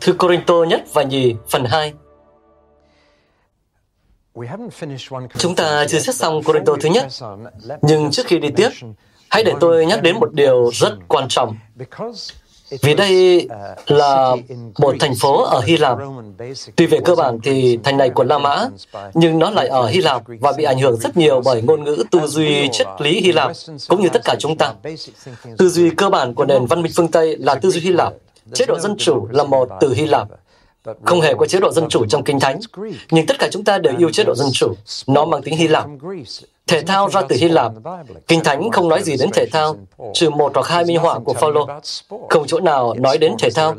Thư Corinto nhất và nhì phần 2 Chúng ta chưa xét xong Corinto thứ nhất, nhưng trước khi đi tiếp, hãy để tôi nhắc đến một điều rất quan trọng. Vì đây là một thành phố ở Hy Lạp. Tuy về cơ bản thì thành này của La Mã, nhưng nó lại ở Hy Lạp và bị ảnh hưởng rất nhiều bởi ngôn ngữ tư duy triết lý Hy Lạp, cũng như tất cả chúng ta. Tư duy cơ bản của nền văn minh phương Tây là tư duy Hy Lạp. Chế độ dân chủ là một từ Hy Lạp. Không hề có chế độ dân chủ trong Kinh Thánh, nhưng tất cả chúng ta đều yêu chế độ dân chủ. Nó mang tính Hy Lạp. Thể thao ra từ Hy Lạp. Kinh Thánh không nói gì đến thể thao, trừ một hoặc hai minh họa của Phaolô. Không chỗ nào nói đến thể thao.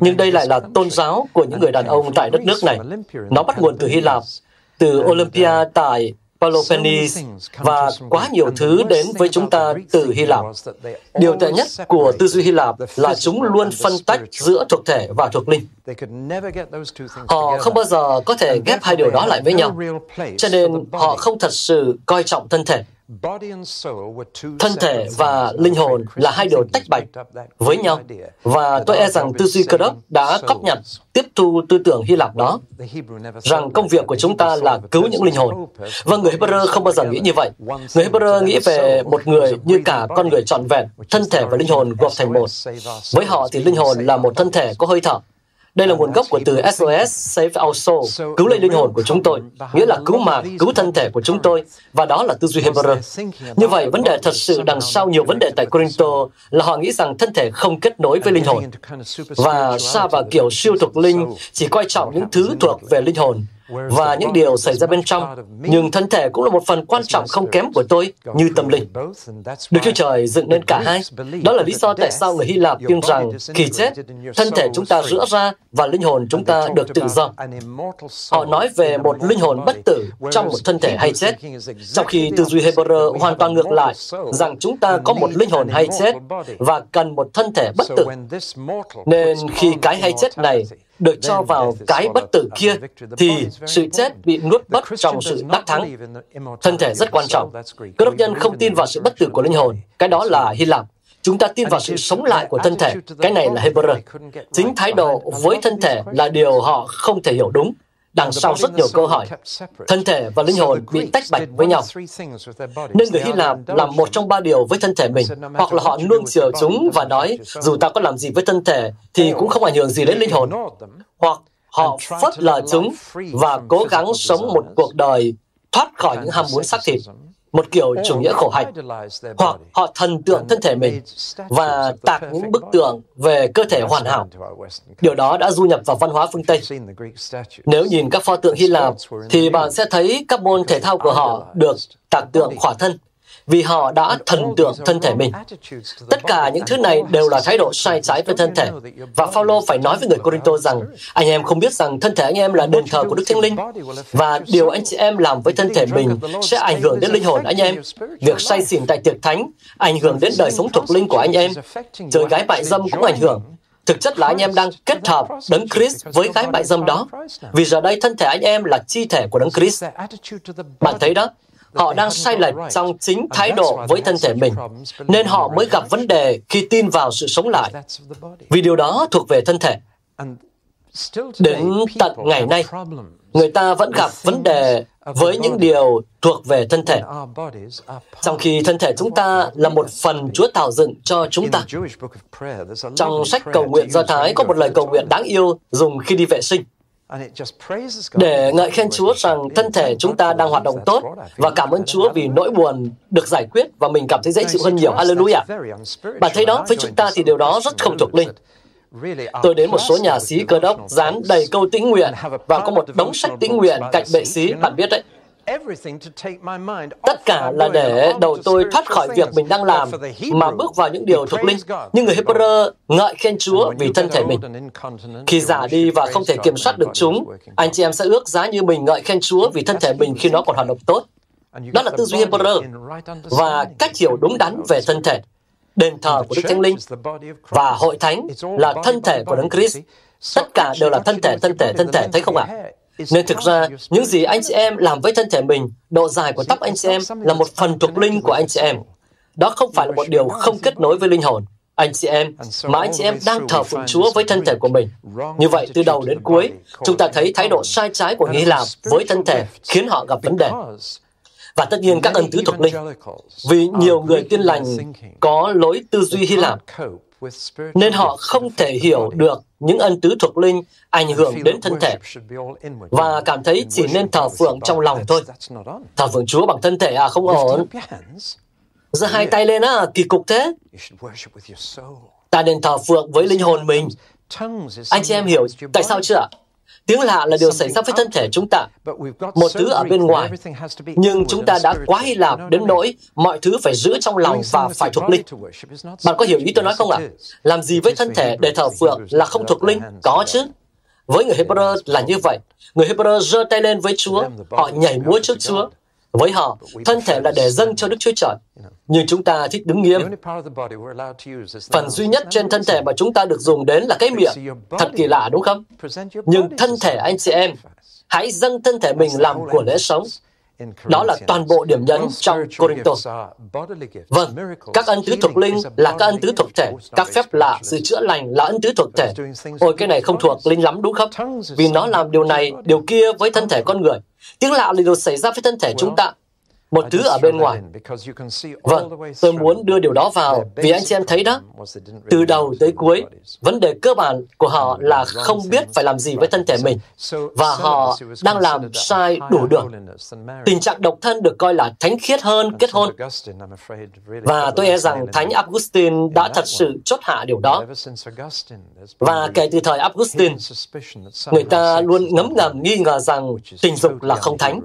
Nhưng đây lại là tôn giáo của những người đàn ông tại đất nước này. Nó bắt nguồn từ Hy Lạp, từ Olympia tại Peloponnese và quá nhiều thứ đến với chúng ta từ Hy Lạp. Điều tệ nhất của tư duy Hy Lạp là chúng luôn phân tách giữa thuộc thể và thuộc linh. Họ không bao giờ có thể ghép hai điều đó lại với nhau, cho nên họ không thật sự coi trọng thân thể. Thân thể và linh hồn là hai điều tách bạch với nhau, và tôi e rằng tư duy cơ đốc đã cóp nhặt, tiếp thu tư tưởng Hy Lạp đó, rằng công việc của chúng ta là cứu những linh hồn. Và người Hebrew không bao giờ nghĩ như vậy. Người Hebrew nghĩ về một người như cả con người trọn vẹn, thân thể và linh hồn gộp thành một. Với họ thì linh hồn là một thân thể có hơi thở, đây là nguồn gốc của từ SOS, Save Our Soul, cứu lấy linh hồn của chúng tôi, nghĩa là cứu mạng, cứu thân thể của chúng tôi, và đó là tư duy Hebrew. Như vậy, vấn đề thật sự đằng sau nhiều vấn đề tại Corinto là họ nghĩ rằng thân thể không kết nối với linh hồn, và xa vào kiểu siêu thuộc linh chỉ coi trọng những thứ thuộc về linh hồn, và những điều xảy ra bên trong, nhưng thân thể cũng là một phần quan trọng không kém của tôi, như tâm linh. Đức Chúa Trời dựng nên cả hai. Đó là lý do tại sao người Hy Lạp tin rằng khi chết, thân thể chúng ta rửa ra và linh hồn chúng ta được tự do. Họ nói về một linh hồn bất tử trong một thân thể hay chết, trong khi tư duy Hebrew hoàn toàn ngược lại, rằng chúng ta có một linh hồn hay chết và cần một thân thể bất tử. Nên khi cái hay chết này được cho vào cái bất tử kia, thì sự chết bị nuốt mất trong sự đắc thắng. Thân thể rất quan trọng. Cơ đốc nhân không tin vào sự bất tử của linh hồn. Cái đó là Hy Lạp. Chúng ta tin vào sự sống lại của thân thể. Cái này là Hebrew. Chính thái độ với thân thể là điều họ không thể hiểu đúng đằng sau rất nhiều câu hỏi. Thân thể và linh hồn bị tách bạch với nhau. Nên người Hy Lạp làm một trong ba điều với thân thể mình, hoặc là họ nuông chiều chúng và nói, dù ta có làm gì với thân thể, thì cũng không ảnh hưởng gì đến linh hồn. Hoặc họ phớt lờ chúng và cố gắng sống một cuộc đời thoát khỏi những ham muốn xác thịt một kiểu chủ nghĩa khổ hạnh, hoặc họ thần tượng thân thể mình và tạc những bức tượng về cơ thể hoàn hảo. Điều đó đã du nhập vào văn hóa phương Tây. Nếu nhìn các pho tượng Hy Lạp, thì bạn sẽ thấy các môn thể thao của họ được tạc tượng khỏa thân, vì họ đã thần tượng thân thể mình. Tất cả những thứ này đều là thái độ sai trái với thân thể. Và Phaolô phải nói với người Corinto rằng, anh em không biết rằng thân thể anh em là đền thờ của Đức Thánh Linh, và điều anh chị em làm với thân thể mình sẽ ảnh hưởng đến linh hồn anh em. Việc say xỉn tại tiệc thánh ảnh hưởng đến đời sống thuộc linh của anh em. Chơi gái bại dâm cũng ảnh hưởng. Thực chất là anh em đang kết hợp đấng Christ với gái bại dâm đó. Vì giờ đây thân thể anh em là chi thể của đấng Christ. Bạn thấy đó, họ đang sai lệch trong chính thái độ với thân thể mình, nên họ mới gặp vấn đề khi tin vào sự sống lại, vì điều đó thuộc về thân thể. Đến tận ngày nay, người ta vẫn gặp vấn đề với những điều thuộc về thân thể, trong khi thân thể chúng ta là một phần Chúa tạo dựng cho chúng ta. Trong sách cầu nguyện Do Thái có một lời cầu nguyện đáng yêu dùng khi đi vệ sinh để ngợi khen Chúa rằng thân thể chúng ta đang hoạt động tốt và cảm ơn Chúa vì nỗi buồn được giải quyết và mình cảm thấy dễ chịu hơn nhiều. Hallelujah. Bạn thấy đó, với chúng ta thì điều đó rất không thuộc linh. Tôi đến một số nhà sĩ cơ đốc dán đầy câu tĩnh nguyện và có một đống sách tĩnh nguyện cạnh bệ sĩ, bạn biết đấy. Tất cả là để đầu tôi thoát khỏi việc mình đang làm mà bước vào những điều thuộc linh. Nhưng người Hebrew ngợi khen Chúa vì thân thể mình. Khi già đi và không thể kiểm soát được chúng, anh chị em sẽ ước giá như mình ngợi khen Chúa vì thân thể mình khi nó còn hoạt động tốt. Đó là tư duy Hebrew và cách hiểu đúng đắn về thân thể đền thờ của Đức Thánh Linh và hội thánh là thân thể của Đấng Christ. Tất cả đều là thân thể, thân thể, thân thể, thấy không ạ? À? Nên thực ra, những gì anh chị em làm với thân thể mình, độ dài của tóc anh chị em là một phần thuộc linh của anh chị em. Đó không phải là một điều không kết nối với linh hồn. Anh chị em, mà anh chị em đang thờ phụng Chúa với thân thể của mình. Như vậy, từ đầu đến cuối, chúng ta thấy thái độ sai trái của Hy Lạp với thân thể khiến họ gặp vấn đề và tất nhiên các ân tứ thuộc linh. Vì nhiều người tin lành có lối tư duy Hy Lạp, nên họ không thể hiểu được những ân tứ thuộc linh ảnh hưởng đến thân thể và cảm thấy chỉ nên thờ phượng trong lòng thôi. Thờ phượng Chúa bằng thân thể à không ổn. Giơ hai tay lên á, kỳ cục thế. Ta nên thờ phượng với linh hồn mình. Anh chị em hiểu tại sao chưa ạ? Tiếng lạ là điều xảy ra với thân thể chúng ta, một thứ ở bên ngoài. Nhưng chúng ta đã quá Hy Lạp đến nỗi mọi thứ phải giữ trong lòng và phải thuộc linh. Bạn có hiểu ý tôi nói không ạ? À? Làm gì với thân thể để thờ phượng là không thuộc linh? Có chứ. Với người Hebrew là như vậy. Người Hebrew giơ tay lên với Chúa, họ nhảy múa trước Chúa. Với họ, thân thể là để dâng cho Đức Chúa Trời. Nhưng chúng ta thích đứng nghiêm. Phần duy nhất trên thân thể mà chúng ta được dùng đến là cái miệng. Thật kỳ lạ đúng không? Nhưng thân thể anh chị em, hãy dâng thân thể mình làm của lễ sống. Đó là toàn bộ điểm nhấn trong Corinto. Vâng, các ân tứ thuộc linh là các ân tứ thuộc thể, các phép lạ, sự chữa lành là ân tứ thuộc thể. Ôi, cái này không thuộc linh lắm đúng không? Vì nó làm điều này, điều kia với thân thể con người. Tiếng lạ là điều xảy ra với thân thể chúng ta một thứ ở bên ngoài. Vâng, tôi muốn đưa điều đó vào vì anh chị em thấy đó, từ đầu tới cuối, vấn đề cơ bản của họ là không biết phải làm gì với thân thể mình và họ đang làm sai đủ đường. Tình trạng độc thân được coi là thánh khiết hơn kết hôn. Và tôi e rằng Thánh Augustine đã thật sự chốt hạ điều đó. Và kể từ thời Augustine, người ta luôn ngấm ngầm nghi ngờ rằng tình dục là không thánh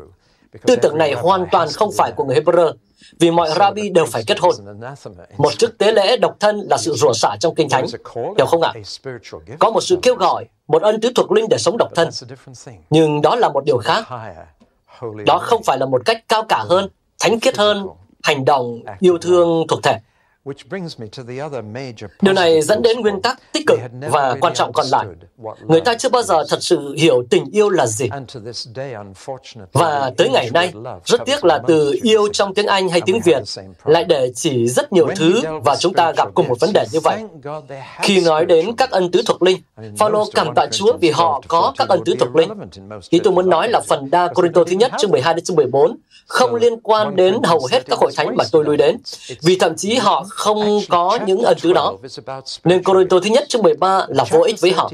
Tư tưởng này hoàn toàn không phải của người Hebrew, vì mọi rabbi đều phải kết hôn. Một chức tế lễ độc thân là sự rủa xả trong kinh thánh, hiểu không ạ? Có một sự kêu gọi, một ân tứ thuộc linh để sống độc thân, nhưng đó là một điều khác. Đó không phải là một cách cao cả hơn, thánh khiết hơn, hành động yêu thương thuộc thể. Điều này dẫn đến nguyên tắc tích cực và quan trọng còn lại. Người ta chưa bao giờ thật sự hiểu tình yêu là gì. Và tới ngày nay, rất tiếc là từ yêu trong tiếng Anh hay tiếng Việt lại để chỉ rất nhiều thứ và chúng ta gặp cùng một vấn đề như vậy. Khi nói đến các ân tứ thuộc linh, Phaolô cảm tạ Chúa vì họ có các ân tứ thuộc linh. Ý tôi muốn nói là phần đa Corinto thứ nhất chương 12 đến chương 14 không liên quan đến hầu hết các hội thánh mà tôi lui đến, vì thậm chí họ không có những ân tứ đó. Nên Corinto thứ nhất chương 13 là vô ích với họ.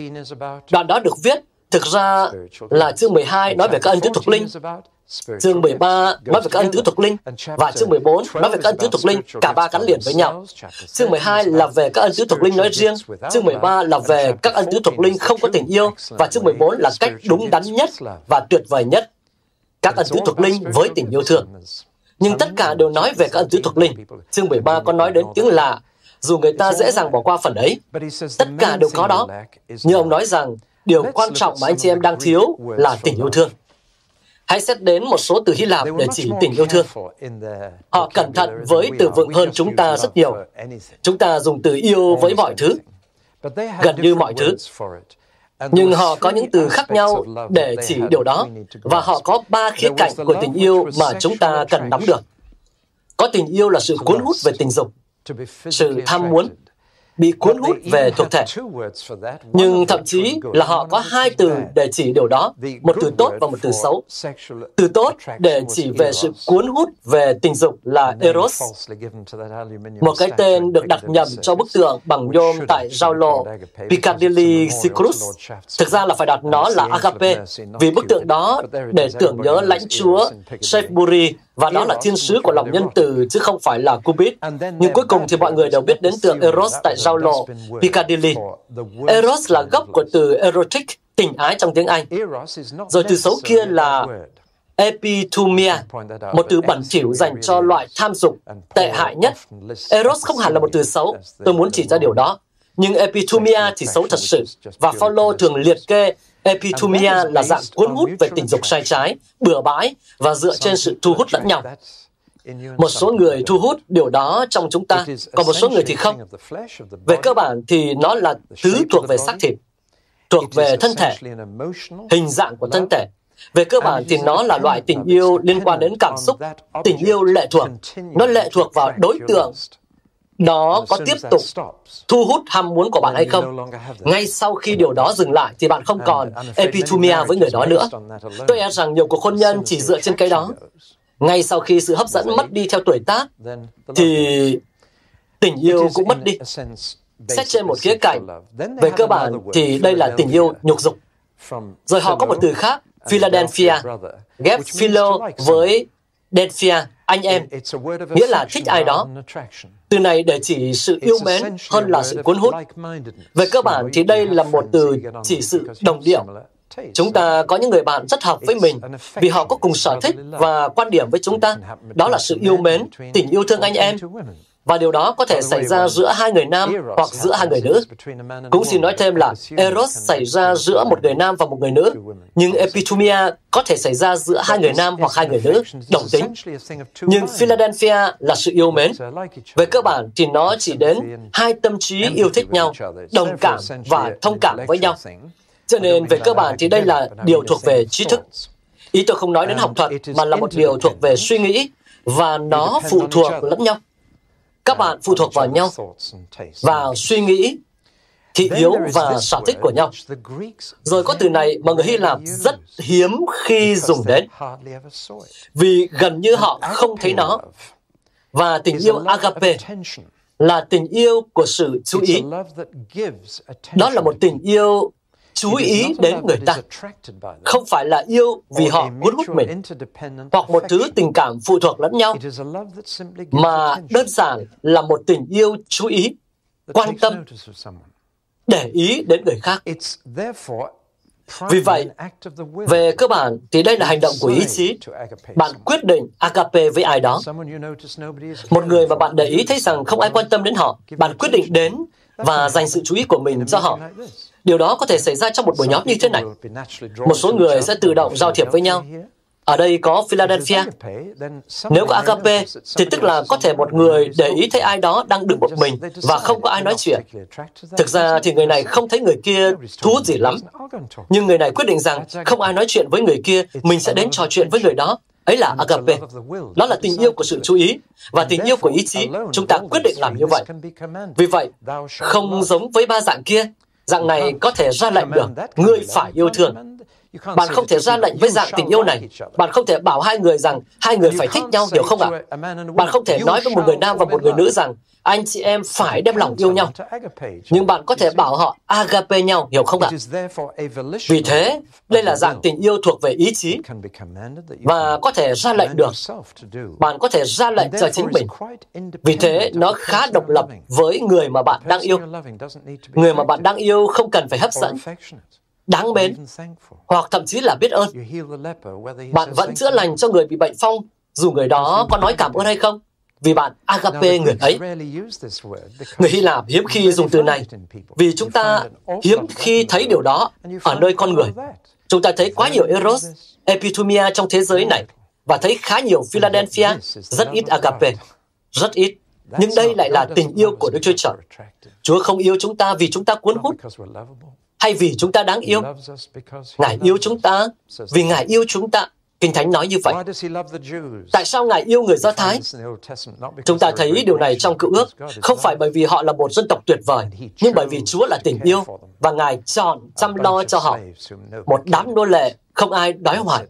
Đoạn đó được viết, thực ra là chương 12 nói về các ân tứ thuộc linh, Chương 13 nói về các ân tứ thuộc linh và chương 14 nói về các ân tứ thuộc linh, cả ba gắn liền với nhau. Chương 12 là về các ân tứ thuộc linh nói riêng, chương 13 là về các ân tứ thuộc linh không có tình yêu và chương 14 là cách đúng đắn nhất và tuyệt vời nhất. Các ân tứ thuộc linh với tình yêu thương. Nhưng tất cả đều nói về các ân tứ thuộc linh. Chương 13 có nói đến tiếng lạ, dù người ta dễ dàng bỏ qua phần ấy. Tất cả đều có đó. Nhưng ông nói rằng, điều quan trọng mà anh chị em đang thiếu là tình yêu thương. Hãy xét đến một số từ Hy Lạp để chỉ tình yêu thương. Họ cẩn thận với từ vựng hơn chúng ta rất nhiều. Chúng ta dùng từ yêu với mọi thứ, gần như mọi thứ nhưng họ có những từ khác nhau để chỉ điều đó và họ có ba khía cạnh của tình yêu mà chúng ta cần nắm được. có tình yêu là sự cuốn hút về tình dục sự tham muốn bị cuốn hút về thuộc thể. Nhưng thậm chí là họ có hai từ để chỉ điều đó, một từ tốt và một từ xấu. Từ tốt để chỉ về sự cuốn hút về tình dục là Eros, một cái tên được đặt nhầm cho bức tượng bằng nhôm tại giao lộ Piccadilly Circus. Thực ra là phải đặt nó là Agape, vì bức tượng đó để tưởng nhớ lãnh chúa Shaftesbury và đó là thiên sứ của lòng nhân từ chứ không phải là Cupid. Nhưng cuối cùng thì mọi người đều biết đến tượng Eros tại giao lộ Piccadilly. Eros là gốc của từ erotic, tình ái trong tiếng Anh. Rồi từ xấu kia là epithumia, một từ bẩn thỉu dành cho loại tham dục tệ hại nhất. Eros không hẳn là một từ xấu, tôi muốn chỉ ra điều đó. Nhưng epithumia thì xấu thật sự, và Paulo thường liệt kê epithumia là dạng cuốn hút về tình dục sai trái, bừa bãi và dựa trên sự thu hút lẫn nhau. Một số người thu hút điều đó trong chúng ta, còn một số người thì không. Về cơ bản thì nó là thứ thuộc về xác thịt, thuộc về thân thể, hình dạng của thân thể. Về cơ bản thì nó là loại tình yêu liên quan đến cảm xúc, tình yêu lệ thuộc. Nó lệ thuộc vào đối tượng nó có tiếp tục thu hút ham muốn của bạn hay không. Ngay sau khi điều đó dừng lại thì bạn không còn epithumia với người đó nữa. Tôi e rằng nhiều cuộc hôn nhân chỉ dựa trên cái đó. Ngay sau khi sự hấp dẫn mất đi theo tuổi tác, thì tình yêu cũng mất đi. Xét trên một khía cạnh, về cơ bản thì đây là tình yêu nhục dục. Rồi họ có một từ khác, Philadelphia, ghép philo với Delphia, anh em, nghĩa là thích ai đó. Từ này để chỉ sự yêu mến hơn là sự cuốn hút. Về cơ bản thì đây là một từ chỉ sự đồng điệu. Chúng ta có những người bạn rất hợp với mình vì họ có cùng sở thích và quan điểm với chúng ta. Đó là sự yêu mến, tình yêu thương anh em. Và điều đó có thể xảy ra giữa hai người nam hoặc giữa hai người nữ. Cũng xin nói thêm là Eros xảy ra giữa một người nam và một người nữ, nhưng Epithumia có thể xảy ra giữa hai người nam hoặc hai người nữ, đồng tính. Nhưng Philadelphia là sự yêu mến. Về cơ bản thì nó chỉ đến hai tâm trí yêu thích nhau, đồng cảm và thông cảm với nhau. Cho nên về cơ bản thì đây là điều thuộc về trí thức. Ý tôi không nói đến học thuật, mà là một điều thuộc về suy nghĩ, và nó phụ thuộc lẫn nhau các bạn phụ thuộc vào nhau, vào suy nghĩ, thị hiếu và sở thích của nhau. Rồi có từ này mà người Hy Lạp rất hiếm khi dùng đến, vì gần như họ không thấy nó. Và tình yêu agape là tình yêu của sự chú ý. Đó là một tình yêu chú ý đến người ta, không phải là yêu vì họ cuốn hút mình, hoặc một thứ tình cảm phụ thuộc lẫn nhau, mà đơn giản là một tình yêu chú ý, quan tâm, để ý đến người khác. Vì vậy, về cơ bản thì đây là hành động của ý chí. Bạn quyết định agape với ai đó. Một người mà bạn để ý thấy rằng không ai quan tâm đến họ, bạn quyết định đến và dành sự chú ý của mình cho họ. Điều đó có thể xảy ra trong một buổi nhóm như thế này. Một số người sẽ tự động giao thiệp với nhau. Ở đây có Philadelphia. Nếu có agape, thì tức là có thể một người để ý thấy ai đó đang đứng một mình và không có ai nói chuyện. Thực ra thì người này không thấy người kia thú gì lắm. Nhưng người này quyết định rằng không ai nói chuyện với người kia, mình sẽ đến trò chuyện với người đó. Ấy là agape. Đó là tình yêu của sự chú ý và tình yêu của ý chí. Chúng ta quyết định làm như vậy. Vì vậy, không giống với ba dạng kia, Dạng này có thể ra lệnh được, ngươi phải yêu thương. Bạn không thể ra lệnh với dạng tình yêu này. Bạn không thể bảo hai người rằng hai người phải thích nhau, hiểu không ạ? Bạn không thể nói với một người nam và một người nữ rằng anh chị em phải đem lòng yêu nhau. Nhưng bạn có thể bảo họ agape nhau, hiểu không ạ? Vì thế, đây là dạng tình yêu thuộc về ý chí và có thể ra lệnh được. Bạn có thể ra lệnh cho chính mình. Vì thế, nó khá độc lập với người mà bạn đang yêu. Người mà bạn đang yêu không cần phải hấp dẫn đáng mến, hoặc thậm chí là biết ơn. Bạn vẫn chữa lành cho người bị bệnh phong, dù người đó có nói cảm ơn hay không vì bạn agape người ấy. Người Hy Lạp hiếm khi dùng từ này vì chúng ta hiếm khi thấy điều đó ở nơi con người. Chúng ta thấy quá nhiều Eros, Epithumia trong thế giới này và thấy khá nhiều Philadelphia, rất ít agape, rất ít. Nhưng đây lại là tình yêu của Đức Chúa Trời. Chúa không yêu chúng ta vì chúng ta cuốn hút, hay vì chúng ta đáng yêu. Ngài yêu chúng ta vì Ngài yêu chúng ta Kinh Thánh nói như vậy. Tại sao Ngài yêu người Do Thái? Chúng ta thấy điều này trong cựu ước, không phải bởi vì họ là một dân tộc tuyệt vời, nhưng bởi vì Chúa là tình yêu và Ngài chọn chăm lo cho họ. Một đám nô lệ, không ai đói hoài.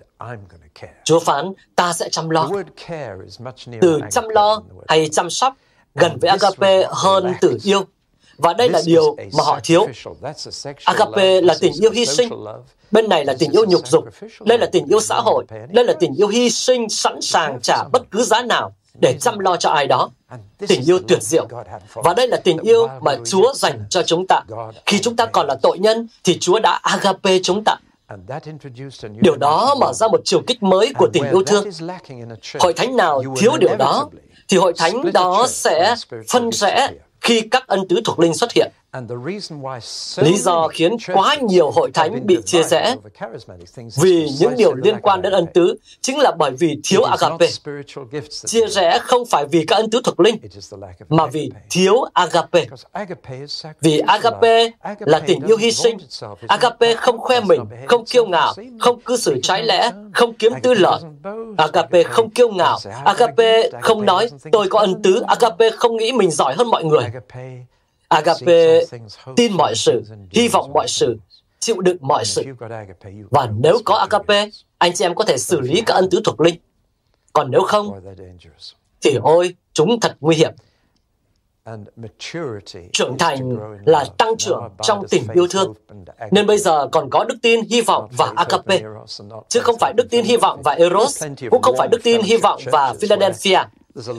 Chúa phán, ta sẽ chăm lo. Từ chăm lo hay chăm sóc gần với agape hơn từ yêu. Và đây là điều mà họ thiếu. Agape là tình yêu hy sinh. Bên này là tình yêu nhục dục. Đây là tình yêu xã hội. Đây là tình yêu hy sinh sẵn sàng trả bất cứ giá nào để chăm lo cho ai đó. Tình yêu tuyệt diệu. Và đây là tình yêu mà Chúa dành cho chúng ta. Khi chúng ta còn là tội nhân, thì Chúa đã agape chúng ta. Điều đó mở ra một chiều kích mới của tình yêu thương. Hội thánh nào thiếu điều đó, thì hội thánh đó sẽ phân rẽ khi các ân tứ thuộc linh xuất hiện. Lý do khiến quá nhiều hội thánh bị chia rẽ vì những điều liên quan đến ân tứ chính là bởi vì thiếu agape. Chia rẽ không phải vì các ân tứ thuộc linh, mà vì thiếu agape. Vì agape là tình yêu hy sinh. Agape không khoe mình, không kiêu ngạo, không cư xử trái lẽ, không kiếm tư lợi. Agape không kiêu ngạo. Agape không nói tôi có ân tứ. Agape không nghĩ mình giỏi hơn mọi người. Agape tin mọi sự, hy vọng mọi sự, chịu đựng mọi sự. Và nếu có agape, anh chị em có thể xử lý các ân tứ thuộc linh. Còn nếu không, thì ôi, chúng thật nguy hiểm. Trưởng thành là tăng trưởng trong tình yêu thương. Nên bây giờ còn có đức tin, hy vọng và agape. Chứ không phải đức tin, hy vọng và eros, cũng không phải đức tin, hy vọng và Philadelphia.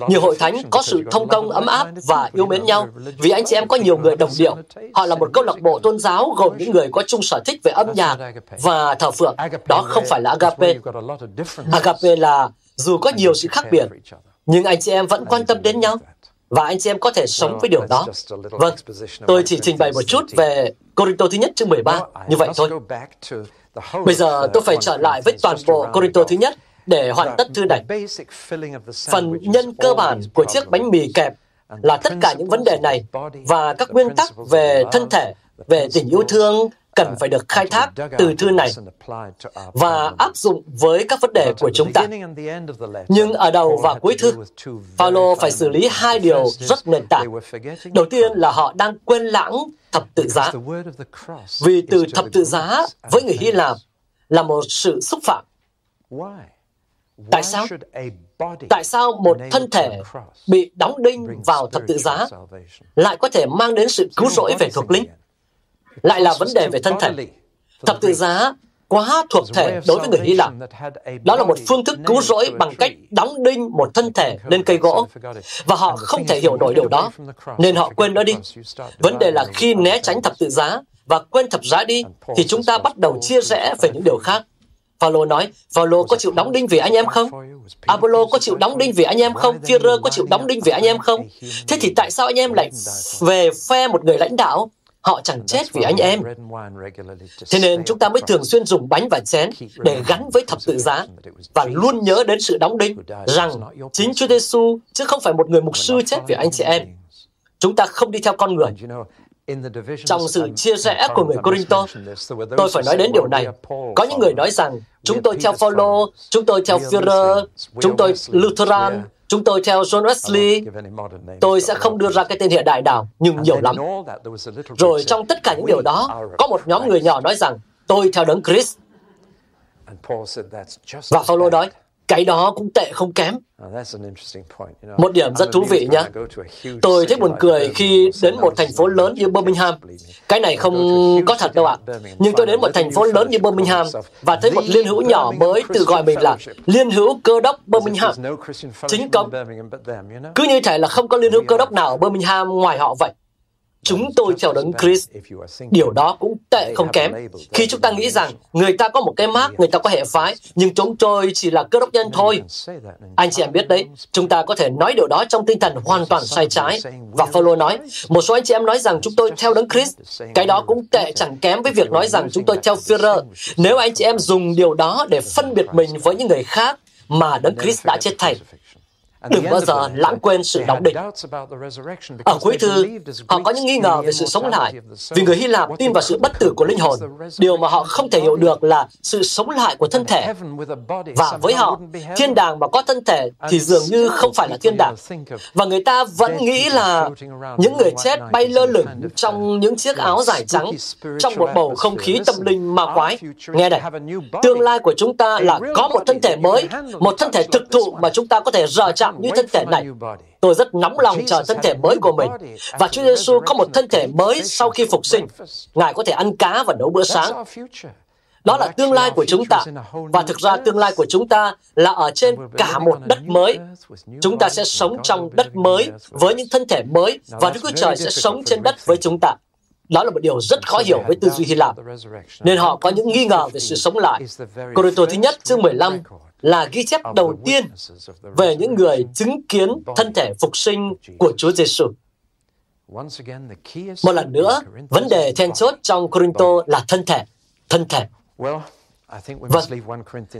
Nhiều hội thánh có sự thông công ấm áp và yêu mến nhau vì anh chị em có nhiều người đồng điệu. Họ là một câu lạc bộ tôn giáo gồm những người có chung sở thích về âm nhạc và thờ phượng. Đó không phải là agape. Agape là dù có nhiều sự khác biệt, nhưng anh chị em vẫn quan tâm đến nhau và anh chị em có thể sống với điều đó. Vâng, tôi chỉ trình bày một chút về Corinto thứ nhất chương 13, như vậy thôi. Bây giờ tôi phải trở lại với toàn bộ Corinto thứ nhất để hoàn tất thư này. Phần nhân cơ bản của chiếc bánh mì kẹp là tất cả những vấn đề này và các nguyên tắc về thân thể, về tình yêu thương cần phải được khai thác từ thư này và áp dụng với các vấn đề của chúng ta. Nhưng ở đầu và cuối thư, Paulo phải xử lý hai điều rất nền tảng. Đầu tiên là họ đang quên lãng thập tự giá. Vì từ thập tự giá với người Hy Lạp là một sự xúc phạm. Tại sao? Tại sao một thân thể bị đóng đinh vào thập tự giá lại có thể mang đến sự cứu rỗi về thuộc linh? Lại là vấn đề về thân thể. Thập tự giá quá thuộc thể đối với người Hy Lạp. Đó là một phương thức cứu rỗi bằng cách đóng đinh một thân thể lên cây gỗ. Và họ không thể hiểu nổi điều đó, nên họ quên nó đi. Vấn đề là khi né tránh thập tự giá và quên thập giá đi, thì chúng ta bắt đầu chia rẽ về những điều khác. Phaolô nói, Phaolô có chịu đóng đinh vì anh em không? Apollo có chịu đóng đinh vì anh em không? Führer có chịu đóng đinh vì anh em không? Thế thì tại sao anh em lại về phe một người lãnh đạo? Họ chẳng chết vì anh em. Thế nên chúng ta mới thường xuyên dùng bánh và chén để gắn với thập tự giá và luôn nhớ đến sự đóng đinh rằng chính Chúa Giêsu chứ không phải một người mục sư chết vì anh chị em. Chúng ta không đi theo con người, trong sự chia rẽ của người Corinto, tôi phải nói đến điều này. Có những người nói rằng chúng tôi theo Phaolô, chúng tôi theo Führer, chúng tôi Lutheran, chúng tôi theo John Wesley. Tôi sẽ không đưa ra cái tên hiện đại nào, nhưng nhiều lắm. Rồi trong tất cả những điều đó, có một nhóm người nhỏ nói rằng tôi theo đấng Christ. Và Phaolô nói, cái đó cũng tệ không kém. Một điểm rất thú vị nhé. Tôi thấy buồn cười khi đến một thành phố lớn như Birmingham. Cái này không có thật đâu ạ. Nhưng tôi đến một thành phố lớn như Birmingham và thấy một liên hữu nhỏ mới tự gọi mình là Liên hữu cơ đốc Birmingham. Chính cấm. Cứ như thể là không có liên hữu cơ đốc nào ở Birmingham ngoài họ vậy. Chúng tôi chào đấng Chris. Điều đó cũng tệ không kém. Khi chúng ta nghĩ rằng người ta có một cái mác, người ta có hệ phái, nhưng chúng tôi chỉ là cơ đốc nhân thôi. Anh chị em biết đấy, chúng ta có thể nói điều đó trong tinh thần hoàn toàn sai trái. Và Phaolô nói, một số anh chị em nói rằng chúng tôi theo đấng Chris. Cái đó cũng tệ chẳng kém với việc nói rằng chúng tôi theo Führer. Nếu anh chị em dùng điều đó để phân biệt mình với những người khác mà đấng Chris đã chết thay. Đừng bao giờ lãng quên sự đóng đỉnh. Ở cuối thư, họ có những nghi ngờ về sự sống lại, vì người Hy Lạp tin vào sự bất tử của linh hồn. Điều mà họ không thể hiểu được là sự sống lại của thân thể. Và với họ, thiên đàng mà có thân thể thì dường như không phải là thiên đàng. Và người ta vẫn nghĩ là những người chết bay lơ lửng trong những chiếc áo dài trắng, trong một bầu không khí tâm linh ma quái. Nghe này, tương lai của chúng ta là có một thân thể mới, một thân thể thực thụ mà chúng ta có thể rờ chạm như thân thể này. Tôi rất nóng lòng chờ thân thể mới của mình. Và Chúa Giêsu có một thân thể mới sau khi phục sinh. Ngài có thể ăn cá và nấu bữa sáng. Đó là tương lai của chúng ta. Và thực ra tương lai của chúng ta là ở trên cả một đất mới. Chúng ta sẽ sống trong đất mới với những thân thể mới và Đức Chúa Trời sẽ sống trên đất với chúng ta. Đó là một điều rất khó hiểu với tư duy Hy Lạp, nên họ có những nghi ngờ về sự sống lại. Corinto thứ nhất, chương 15, là ghi chép đầu tiên về những người chứng kiến thân thể phục sinh của Chúa Giêsu. Một lần nữa, vấn đề then chốt trong Corinto là thân thể, thân thể. Vâng,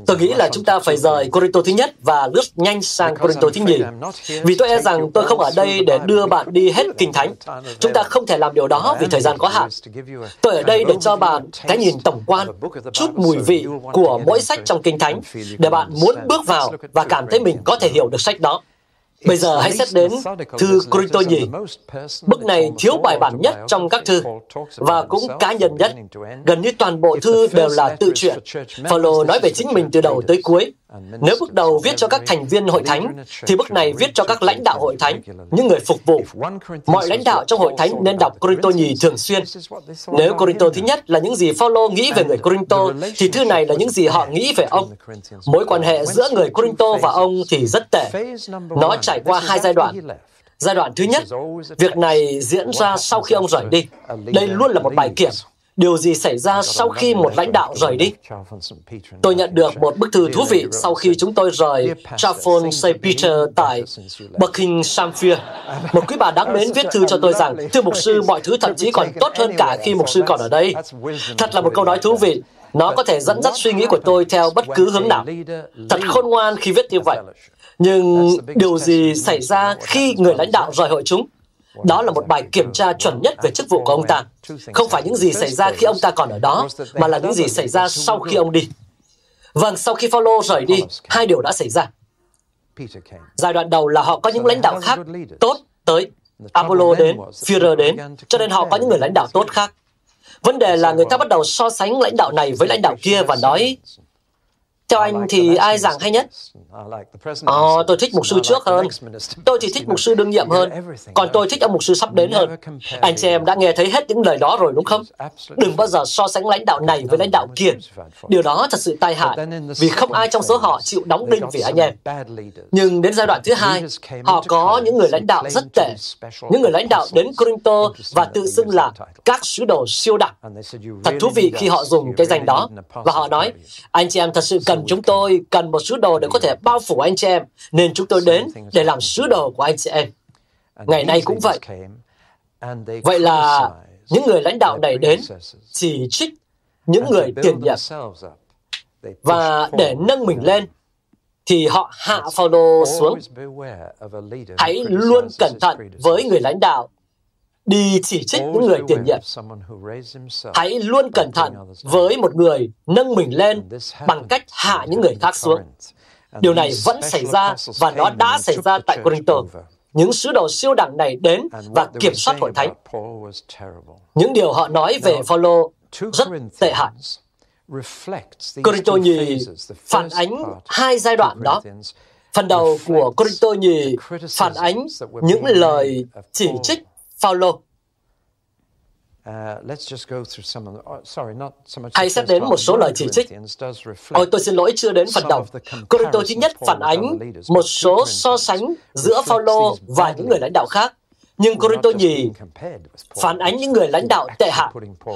tôi nghĩ là chúng ta phải rời Corinto thứ nhất và lướt nhanh sang Corinto thứ nhì. Vì tôi e rằng tôi không ở đây để đưa bạn đi hết Kinh Thánh. Chúng ta không thể làm điều đó vì thời gian có hạn. Tôi ở đây để cho bạn cái nhìn tổng quan, chút mùi vị của mỗi sách trong Kinh Thánh, để bạn muốn bước vào và cảm thấy mình có thể hiểu được sách đó. Bây giờ hãy xét đến thư Corinto nhì. Bức này thiếu bài bản nhất trong các thư và cũng cá nhân nhất. Gần như toàn bộ thư đều là tự truyện. Phaolô nói về chính mình từ đầu tới cuối. Nếu bước đầu viết cho các thành viên hội thánh, thì bước này viết cho các lãnh đạo hội thánh, những người phục vụ. Mọi lãnh đạo trong hội thánh nên đọc Corinto nhì thường xuyên. Nếu Corinto thứ nhất là những gì Phaolô nghĩ về người Corinto, thì thư này là những gì họ nghĩ về ông. Mối quan hệ giữa người Corinto và ông thì rất tệ. Nó trải qua hai giai đoạn. Giai đoạn thứ nhất, việc này diễn ra sau khi ông rời đi. Đây luôn là một bài kiểm điều gì xảy ra sau khi một lãnh đạo rời đi. Tôi nhận được một bức thư thú vị sau khi chúng tôi rời Trafford St. Peter tại Buckinghamshire. Một quý bà đáng mến viết thư cho tôi rằng, thưa mục sư, mọi thứ thậm chí còn tốt hơn cả khi mục sư còn ở đây. Thật là một câu nói thú vị. Nó có thể dẫn dắt suy nghĩ của tôi theo bất cứ hướng nào. Thật khôn ngoan khi viết như vậy. Nhưng điều gì xảy ra khi người lãnh đạo rời hội chúng? Đó là một bài kiểm tra chuẩn nhất về chức vụ của ông ta. Không phải những gì xảy ra khi ông ta còn ở đó, mà là những gì xảy ra sau khi ông đi. Vâng, sau khi Paulo rời đi, hai điều đã xảy ra. Giai đoạn đầu là họ có những lãnh đạo khác tốt tới. Apollo đến, Führer đến, cho nên họ có những người lãnh đạo tốt khác. Vấn đề là người ta bắt đầu so sánh lãnh đạo này với lãnh đạo kia và nói theo anh thì ai giảng hay nhất? Ờ, tôi thích mục sư trước hơn. Tôi thì thích mục sư đương nhiệm hơn. Còn tôi thích ông mục sư sắp đến hơn. Anh chị em đã nghe thấy hết những lời đó rồi đúng không? Đừng bao giờ so sánh lãnh đạo này với lãnh đạo kia. Điều đó thật sự tai hại, vì không ai trong số họ chịu đóng đinh vì anh em. Nhưng đến giai đoạn thứ hai, họ có những người lãnh đạo rất tệ. Những người lãnh đạo đến Corinto và tự xưng là các sứ đồ siêu đặc. Thật thú vị khi họ dùng cái danh đó. Và họ nói, anh chị em thật sự cần chúng tôi cần một sứ đồ để có thể bao phủ anh chị em, nên chúng tôi đến để làm sứ đồ của anh chị em. Ngày nay cũng vậy. Vậy là những người lãnh đạo này đến chỉ trích những người tiền nhiệm và để nâng mình lên thì họ hạ Phaolô xuống. Hãy luôn cẩn thận với người lãnh đạo đi chỉ trích những người tiền nhiệm. Hãy luôn cẩn thận với một người nâng mình lên bằng cách hạ những người khác xuống. Điều này vẫn xảy ra và nó đã xảy ra tại Corinto. Những sứ đồ siêu đẳng này đến và kiểm soát hội thánh. Những điều họ nói về Phaolô rất tệ hại. Corinto nhì phản ánh hai giai đoạn đó. Phần đầu của Corinto nhì phản ánh những lời chỉ trích Phaolô. Hãy xét đến một số lời chỉ trích. Ôi, tôi xin lỗi chưa đến phần đầu. Corinto thứ nhất phản ánh một số so sánh giữa Phaolô và những người lãnh đạo khác. Nhưng Corinto nhì phản ánh những người lãnh đạo tệ hại.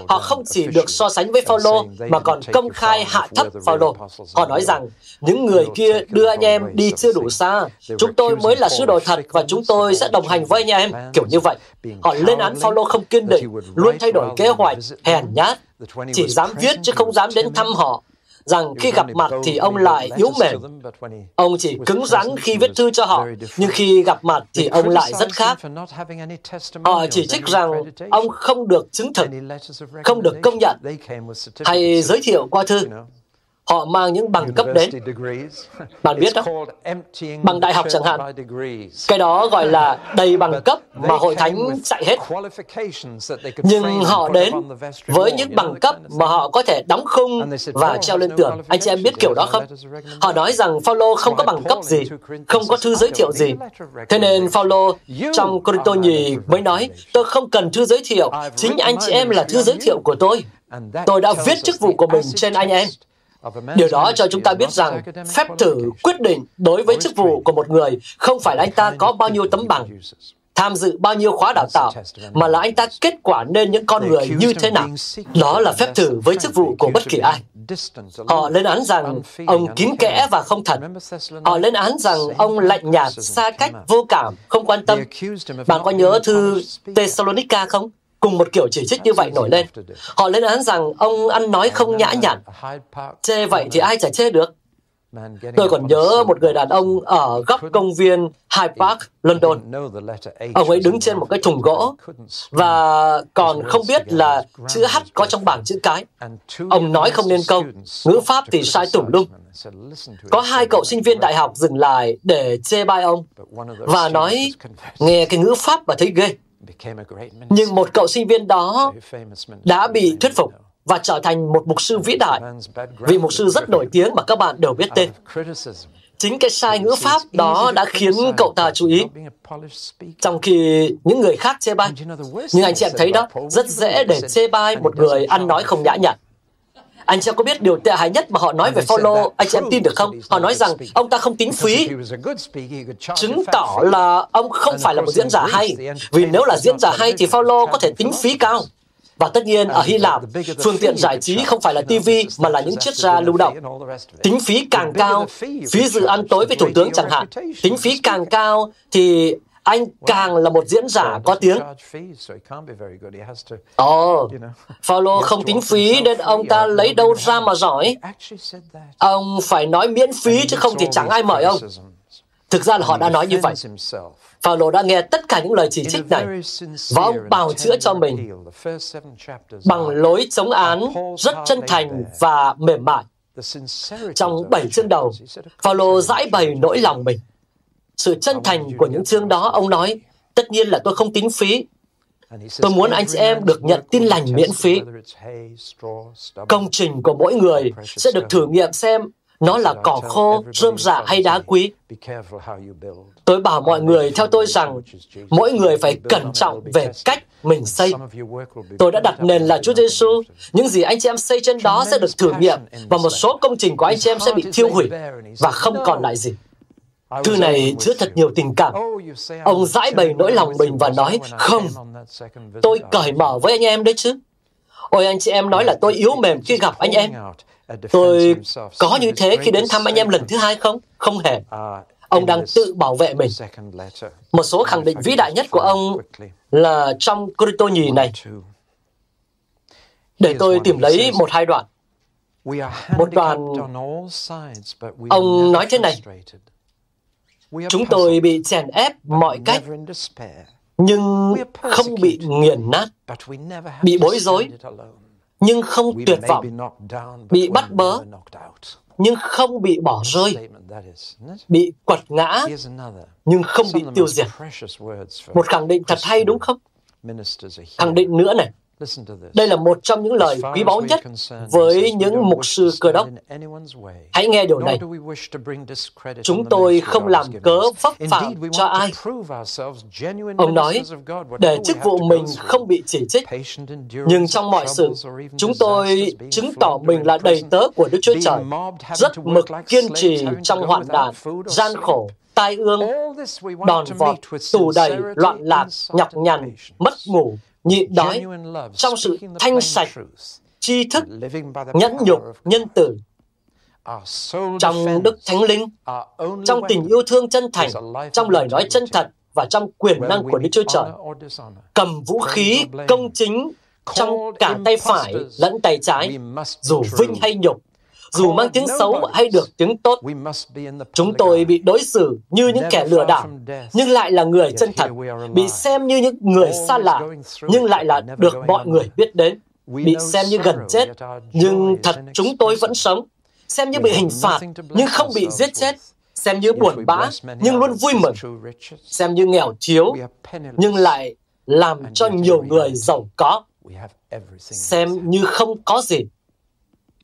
Họ không chỉ được so sánh với Phaolô mà còn công khai hạ thấp Phaolô. Họ nói rằng những người kia đưa anh em đi chưa đủ xa. Chúng tôi mới là sứ đồ thật và chúng tôi sẽ đồng hành với anh em kiểu như vậy. Họ lên án Phaolô không kiên định, luôn thay đổi kế hoạch, hèn nhát, chỉ dám viết chứ không dám đến thăm họ rằng khi gặp mặt thì ông lại yếu mềm. Ông chỉ cứng rắn khi viết thư cho họ, nhưng khi gặp mặt thì ông lại rất khác. Họ chỉ trích rằng ông không được chứng thực, không được công nhận, hay giới thiệu qua thư. Họ mang những bằng cấp đến. Bạn biết đó, bằng đại học chẳng hạn. Cái đó gọi là đầy bằng cấp mà hội thánh chạy hết. Nhưng họ đến với những bằng cấp mà họ có thể đóng khung và treo lên tường. Anh chị em biết kiểu đó không? Họ nói rằng Phaolô không có bằng cấp gì, không có thư giới thiệu gì. Thế nên Phaolô trong Corinto nhì mới nói, tôi không cần thư giới thiệu, chính anh chị em là thư giới thiệu của tôi. Tôi đã viết chức vụ của mình trên anh em. Điều đó cho chúng ta biết rằng phép thử quyết định đối với chức vụ của một người không phải là anh ta có bao nhiêu tấm bằng. tham dự bao nhiêu khóa đào tạo, mà là anh ta kết quả nên những con người như thế nào. Đó là phép thử với chức vụ của bất kỳ ai. Họ lên án rằng ông kín kẽ và không thật. Họ lên án rằng ông lạnh nhạt, xa cách, vô cảm, không quan tâm. Bạn có nhớ thư Thessalonica không? Cùng một kiểu chỉ trích như vậy nổi lên. Họ lên án rằng ông ăn nói không nhã nhặn. Chê vậy thì ai chả chê được. Tôi còn nhớ một người đàn ông ở góc công viên Hyde Park, London. Ông ấy đứng trên một cái thùng gỗ và còn không biết là chữ H có trong bảng chữ cái. Ông nói không nên câu, ngữ pháp thì sai tủng lung. Có hai cậu sinh viên đại học dừng lại để chê bai ông và nói nghe cái ngữ pháp và thấy ghê. Nhưng một cậu sinh viên đó đã bị thuyết phục và trở thành một mục sư vĩ đại. Vì mục sư rất nổi tiếng mà các bạn đều biết tên. Chính cái sai ngữ pháp đó đã khiến cậu ta chú ý, trong khi những người khác chê bai. Nhưng anh chị em thấy đó, rất dễ để chê bai một người ăn nói không nhã nhặn. Anh em có biết điều tệ hại nhất mà họ nói về Paulo, anh chị em tin được không? Họ nói rằng ông ta không tính phí, chứng tỏ là ông không phải là một diễn giả hay. Vì nếu là diễn giả hay thì Paulo có thể tính phí cao. Và tất nhiên ở Hy Lạp, phương tiện giải trí không phải là TV mà là những chiếc ra lưu động. Tính phí càng cao, phí dự ăn tối với thủ tướng chẳng hạn, tính phí càng cao thì anh càng là một diễn giả có tiếng. Ồ, oh, Paulo không tính phí nên ông ta lấy đâu ra mà giỏi. Ông phải nói miễn phí chứ không thì chẳng ai mời ông. Thực ra là họ đã nói như vậy. Phaolô đã nghe tất cả những lời chỉ trích này và ông bào chữa cho mình bằng lối chống án rất chân thành và mềm mại. Trong bảy chương đầu, Phaolô giải bày nỗi lòng mình. Sự chân thành của những chương đó, ông nói, tất nhiên là tôi không tính phí. Tôi muốn anh chị em được nhận tin lành miễn phí. Công trình của mỗi người sẽ được thử nghiệm xem nó là cỏ khô, rơm rạ hay đá quý. Tôi bảo mọi người theo tôi rằng mỗi người phải cẩn trọng về cách mình xây. Tôi đã đặt nền là Chúa Giêsu. Những gì anh chị em xây trên đó sẽ được thử nghiệm và một số công trình của anh chị em sẽ bị thiêu hủy và không còn lại gì. Thư này chứa thật nhiều tình cảm. Ông giải bày nỗi lòng mình và nói, không, tôi cởi mở với anh em đấy chứ. Ôi anh chị em nói là tôi yếu mềm khi gặp anh em. Tôi có như thế khi đến thăm anh em lần thứ hai không? Không hề. Ông đang tự bảo vệ mình. Một số khẳng định vĩ đại nhất của ông là trong Corinto nhì này. Để tôi tìm lấy một hai đoạn. Một đoạn, ông nói thế này. Chúng tôi bị chèn ép mọi cách, nhưng không bị nghiền nát, bị bối rối, nhưng không tuyệt vọng, bị bắt bớ, nhưng không bị bỏ rơi, bị quật ngã, nhưng không bị tiêu diệt. Một khẳng định thật hay đúng không? Khẳng định nữa này, đây là một trong những lời quý báu nhất với những mục sư cơ đốc. Hãy nghe điều này. Chúng tôi không làm cớ vấp phạm cho ai. Ông nói, để chức vụ mình không bị chỉ trích, nhưng trong mọi sự, chúng tôi chứng tỏ mình là đầy tớ của Đức Chúa Trời, rất mực kiên trì trong hoạn nạn, gian khổ, tai ương, đòn vọt, tù đầy, loạn lạc, nhọc nhằn, mất ngủ, nhịn đói, trong sự thanh sạch, tri thức, nhẫn nhục, nhân từ, trong đức thánh linh, trong tình yêu thương chân thành, trong lời nói chân thật và trong quyền năng của Đức Chúa Trời. Cầm vũ khí công chính trong cả tay phải lẫn tay trái, dù vinh hay nhục, dù mang tiếng xấu hay được tiếng tốt. Chúng tôi bị đối xử như những kẻ lừa đảo, nhưng lại là người chân thật, bị xem như những người xa lạ, nhưng lại là được mọi người biết đến, bị xem như gần chết, nhưng thật chúng tôi vẫn sống, xem như bị hình phạt, nhưng không bị giết chết, xem như buồn bã, nhưng luôn vui mừng, xem như nghèo thiếu, nhưng lại làm cho nhiều người giàu có, xem như không có gì,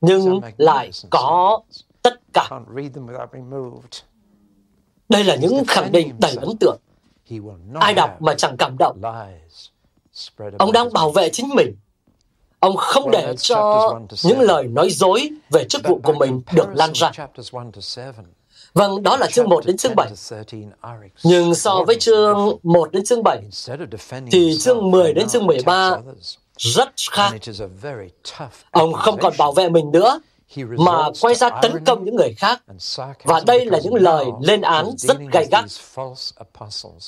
nhưng lại có tất cả. Đây là những khẳng định đầy ấn tượng. Ai đọc mà chẳng cảm động. Ông đang bảo vệ chính mình. Ông không để cho những lời nói dối về chức vụ của mình được lan ra. Vâng, đó là chương 1 đến chương 7. Nhưng so với chương 1 đến chương 7, thì chương 10 đến chương 13 rất khác. Ông không còn bảo vệ mình nữa, mà quay ra tấn công những người khác. Và đây là những lời lên án rất gay gắt.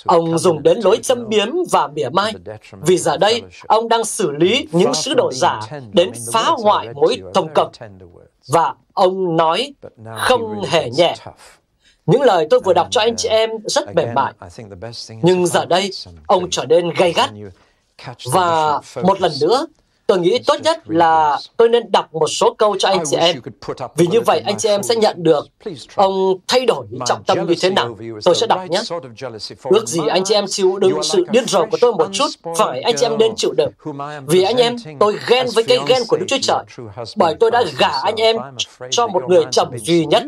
Ông dùng đến lối châm biếm và mỉa mai, vì giờ đây ông đang xử lý những sứ đồ giả đến phá hoại mối thông cộng. Và ông nói không hề nhẹ. Những lời tôi vừa đọc cho anh chị em rất mềm mại. Nhưng giờ đây, ông trở nên gay gắt. Và một lần nữa, tôi nghĩ tốt nhất là tôi nên đọc một số câu cho anh chị em. Vì như vậy anh chị em sẽ nhận được ông thay đổi trọng tâm như thế nào. Tôi sẽ đọc nhé. Ước gì anh chị em chịu đựng sự điên rồ của tôi một chút, phải anh chị em nên chịu đựng. Vì anh em, tôi ghen với cái ghen của Đức Chúa Trời, bởi tôi đã gả anh em cho một người chồng duy nhất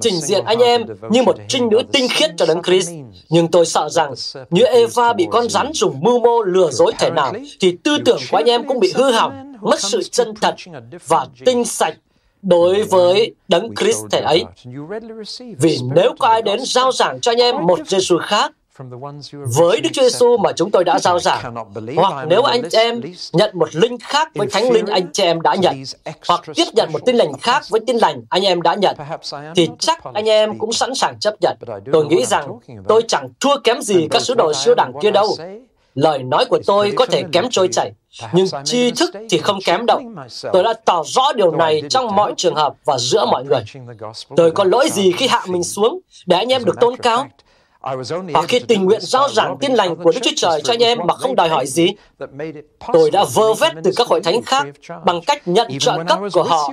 trình diện anh em như một trinh nữ tinh khiết cho đấng Christ. Nhưng tôi sợ rằng, như Eva bị con rắn dùng mưu mô lừa dối thể nào, thì tư tưởng của anh em cũng bị hư hỏng, mất sự chân thật và tinh sạch đối với đấng Christ thể ấy. Vì nếu có ai đến giao giảng cho anh em một Giêsu khác, với Đức Chúa Giêsu mà chúng tôi đã giao giảng, hoặc nếu anh chị em nhận một linh khác với thánh linh anh chị em đã nhận, hoặc tiếp nhận một tin lành khác với tin lành anh em đã nhận, thì chắc anh em cũng sẵn sàng chấp nhận. Tôi nghĩ rằng tôi chẳng thua kém gì các sứ đồ siêu đẳng kia đâu. Lời nói của tôi có thể kém trôi chảy, nhưng tri thức thì không kém đâu. Tôi đã tỏ rõ điều này trong mọi trường hợp và giữa mọi người. Tôi có lỗi gì khi hạ mình xuống để anh em được tôn cao? Và khi tình nguyện giao giảng tin lành của Đức Chúa Trời cho anh em mà không đòi hỏi gì, tôi đã vơ vét từ các hội thánh khác bằng cách nhận trợ cấp của họ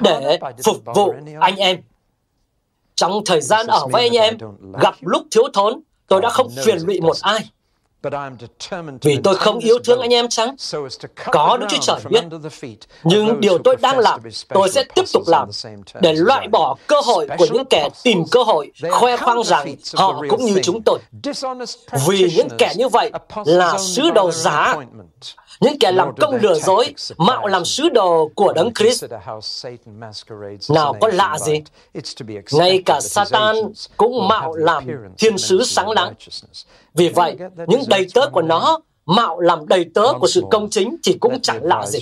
để phục vụ anh em. Trong thời gian ở với anh em, gặp lúc thiếu thốn, tôi đã không phiền lụy một ai. Vì tôi không yêu thương anh em chăng? Có Đức Chúa Trời biết. Nhưng điều tôi đang làm, tôi sẽ tiếp tục làm để loại bỏ cơ hội của những kẻ tìm cơ hội khoe khoang rằng họ cũng như chúng tôi. Vì những kẻ như vậy là sứ đồ giả những kẻ làm công lừa dối, mạo làm sứ đồ của Đấng Christ. Nào có lạ gì? Ngay cả Satan cũng mạo làm thiên sứ sáng láng. Vì vậy, những đầy tớ của nó mạo làm đầy tớ của sự công chính thì cũng chẳng lạ gì.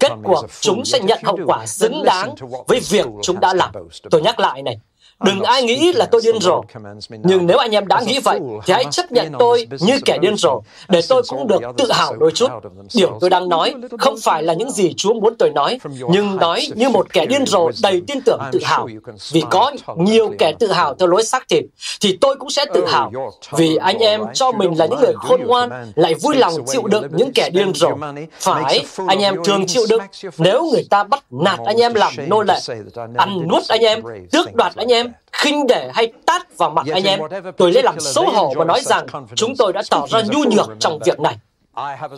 Kết cuộc chúng sẽ nhận hậu quả xứng đáng với việc chúng đã làm. Tôi nhắc lại này, Đừng ai nghĩ là tôi điên rồ. Nhưng nếu anh em đã nghĩ vậy, thì hãy chấp nhận tôi như kẻ điên rồ, để tôi cũng được tự hào đôi chút. Điều tôi đang nói không phải là những gì Chúa muốn tôi nói, nhưng nói như một kẻ điên rồ đầy tin tưởng tự hào. Vì có nhiều kẻ tự hào theo lối xác thịt, thì tôi cũng sẽ tự hào. Vì anh em cho mình là những người khôn ngoan, lại vui lòng chịu đựng những kẻ điên rồ. Phải, anh em thường chịu đựng. Nếu người ta bắt nạt anh em làm nô lệ, ăn nuốt anh em, tước đoạt anh em, khinh để hay tát vào mặt anh em, tôi lấy làm xấu hổ và nói rằng chúng tôi đã tỏ ra nhu nhược trong việc này.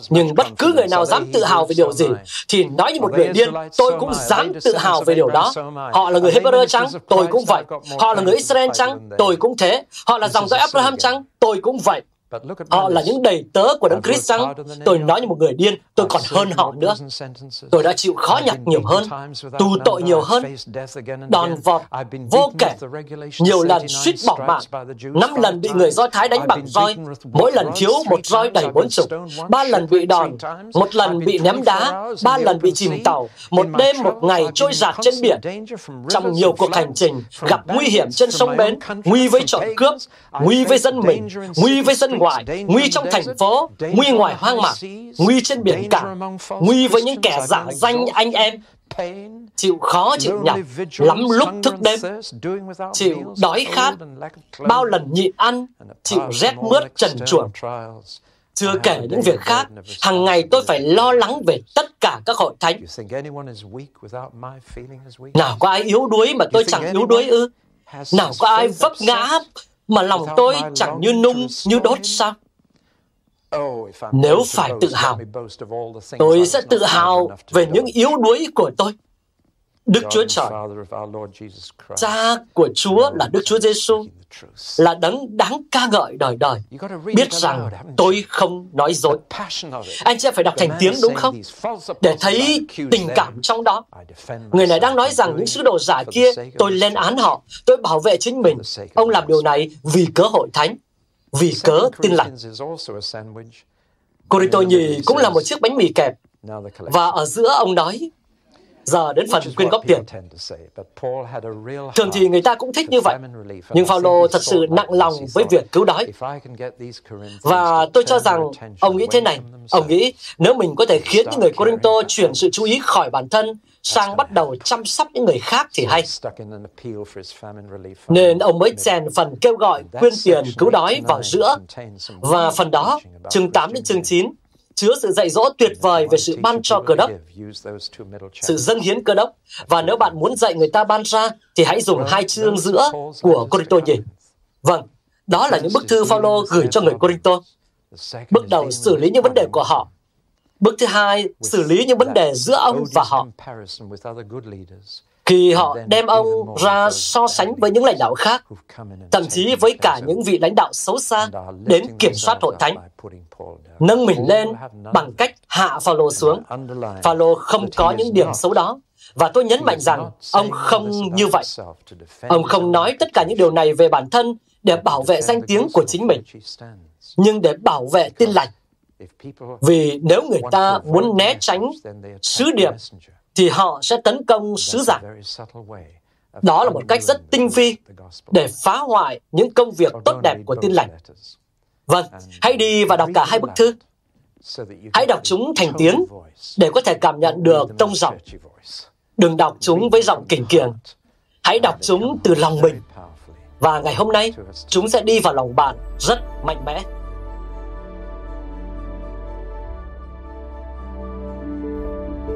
Nhưng bất cứ người nào dám tự hào về điều gì, thì nói như một người điên, tôi cũng dám tự hào về điều đó. Họ là người Hebrew chăng? Tôi cũng vậy. Họ là người Israel chăng? Tôi cũng thế. Họ là dòng dõi Abraham chăng? Tôi cũng vậy. Họ là những đầy tớ của Đấng Christ chăng? Tôi nói như một người điên, tôi còn hơn họ nữa. Tôi đã chịu khó nhọc nhiều hơn, tù tội nhiều hơn, đòn vọt vô kể, nhiều lần suýt bỏ mạng, năm lần bị người Do Thái đánh bằng roi, mỗi lần thiếu một roi đầy bốn chục, ba lần bị đòn, một lần bị ném đá, ba lần bị chìm tàu, một đêm một ngày trôi giạt trên biển. Trong nhiều cuộc hành trình, gặp nguy hiểm trên sông bến, nguy với trộm cướp, nguy với dân mình, nguy với dân ngoài, nguy trong thành phố, nguy ngoài hoang mạc, nguy trên biển cả, nguy với những kẻ giả danh anh em, chịu khó chịu nhọc, lắm lúc thức đêm, chịu đói khát, bao lần nhịn ăn, chịu rét mướt trần truồng. Chưa kể những việc khác, hàng ngày tôi phải lo lắng về tất cả các hội thánh. Nào có ai yếu đuối mà tôi chẳng yếu đuối ư? Nào có ai vấp ngã mà lòng tôi chẳng như nung như đốt sao? Nếu phải tự hào, tôi sẽ tự hào về những yếu đuối của tôi. Đức Chúa Trời, cha của Chúa là Đức Chúa Giêsu là đấng đáng ca ngợi đời đời. Biết rằng tôi không nói dối. Anh chị phải đọc thành tiếng đúng không? Để thấy tình cảm trong đó. Người này đang nói rằng những sứ đồ giả kia, tôi lên án họ, tôi bảo vệ chính mình. Ông làm điều này vì cớ hội thánh, vì cớ tin lành. Corinto nhì cũng là một chiếc bánh mì kẹp. Và ở giữa ông nói, giờ đến phần quyên góp tiền. Thường thì người ta cũng thích như vậy, nhưng Phaolô thật sự nặng lòng với việc cứu đói. Và tôi cho rằng ông nghĩ thế này, ông nghĩ nếu mình có thể khiến những người Corinto chuyển sự chú ý khỏi bản thân sang bắt đầu chăm sóc những người khác thì hay. Nên ông mới chèn phần kêu gọi quyên tiền cứu đói vào giữa. Và phần đó, chương 8 đến chương 9, chứa sự dạy dỗ tuyệt vời về sự ban cho cơ đốc, sự dâng hiến cơ đốc. Và nếu bạn muốn dạy người ta ban ra, thì hãy dùng hai chương giữa của Corinto nhỉ. Vâng, đó là những bức thư Phaolô gửi cho người Corinto. Bước đầu xử lý những vấn đề của họ. Bước thứ hai, xử lý những vấn đề giữa ông và họ. Khi họ đem ông ra so sánh với những lãnh đạo khác, thậm chí với cả những vị lãnh đạo xấu xa đến kiểm soát hội thánh, nâng mình lên bằng cách hạ Phaolô xuống. Phaolô không có những điểm xấu đó, và tôi nhấn mạnh rằng ông không như vậy. Ông không nói tất cả những điều này về bản thân để bảo vệ danh tiếng của chính mình, nhưng để bảo vệ tin lành. Vì nếu người ta muốn né tránh sứ điệp, thì họ sẽ tấn công sứ giả. Đó là một cách rất tinh vi để phá hoại những công việc tốt đẹp của tin lành. Vâng, hãy đi và đọc cả hai bức thư. Hãy đọc chúng thành tiếng để có thể cảm nhận được tông giọng. Đừng đọc chúng với giọng kỉnh kiềng. Hãy đọc chúng từ lòng mình. Và ngày hôm nay, chúng sẽ đi vào lòng bạn rất mạnh mẽ.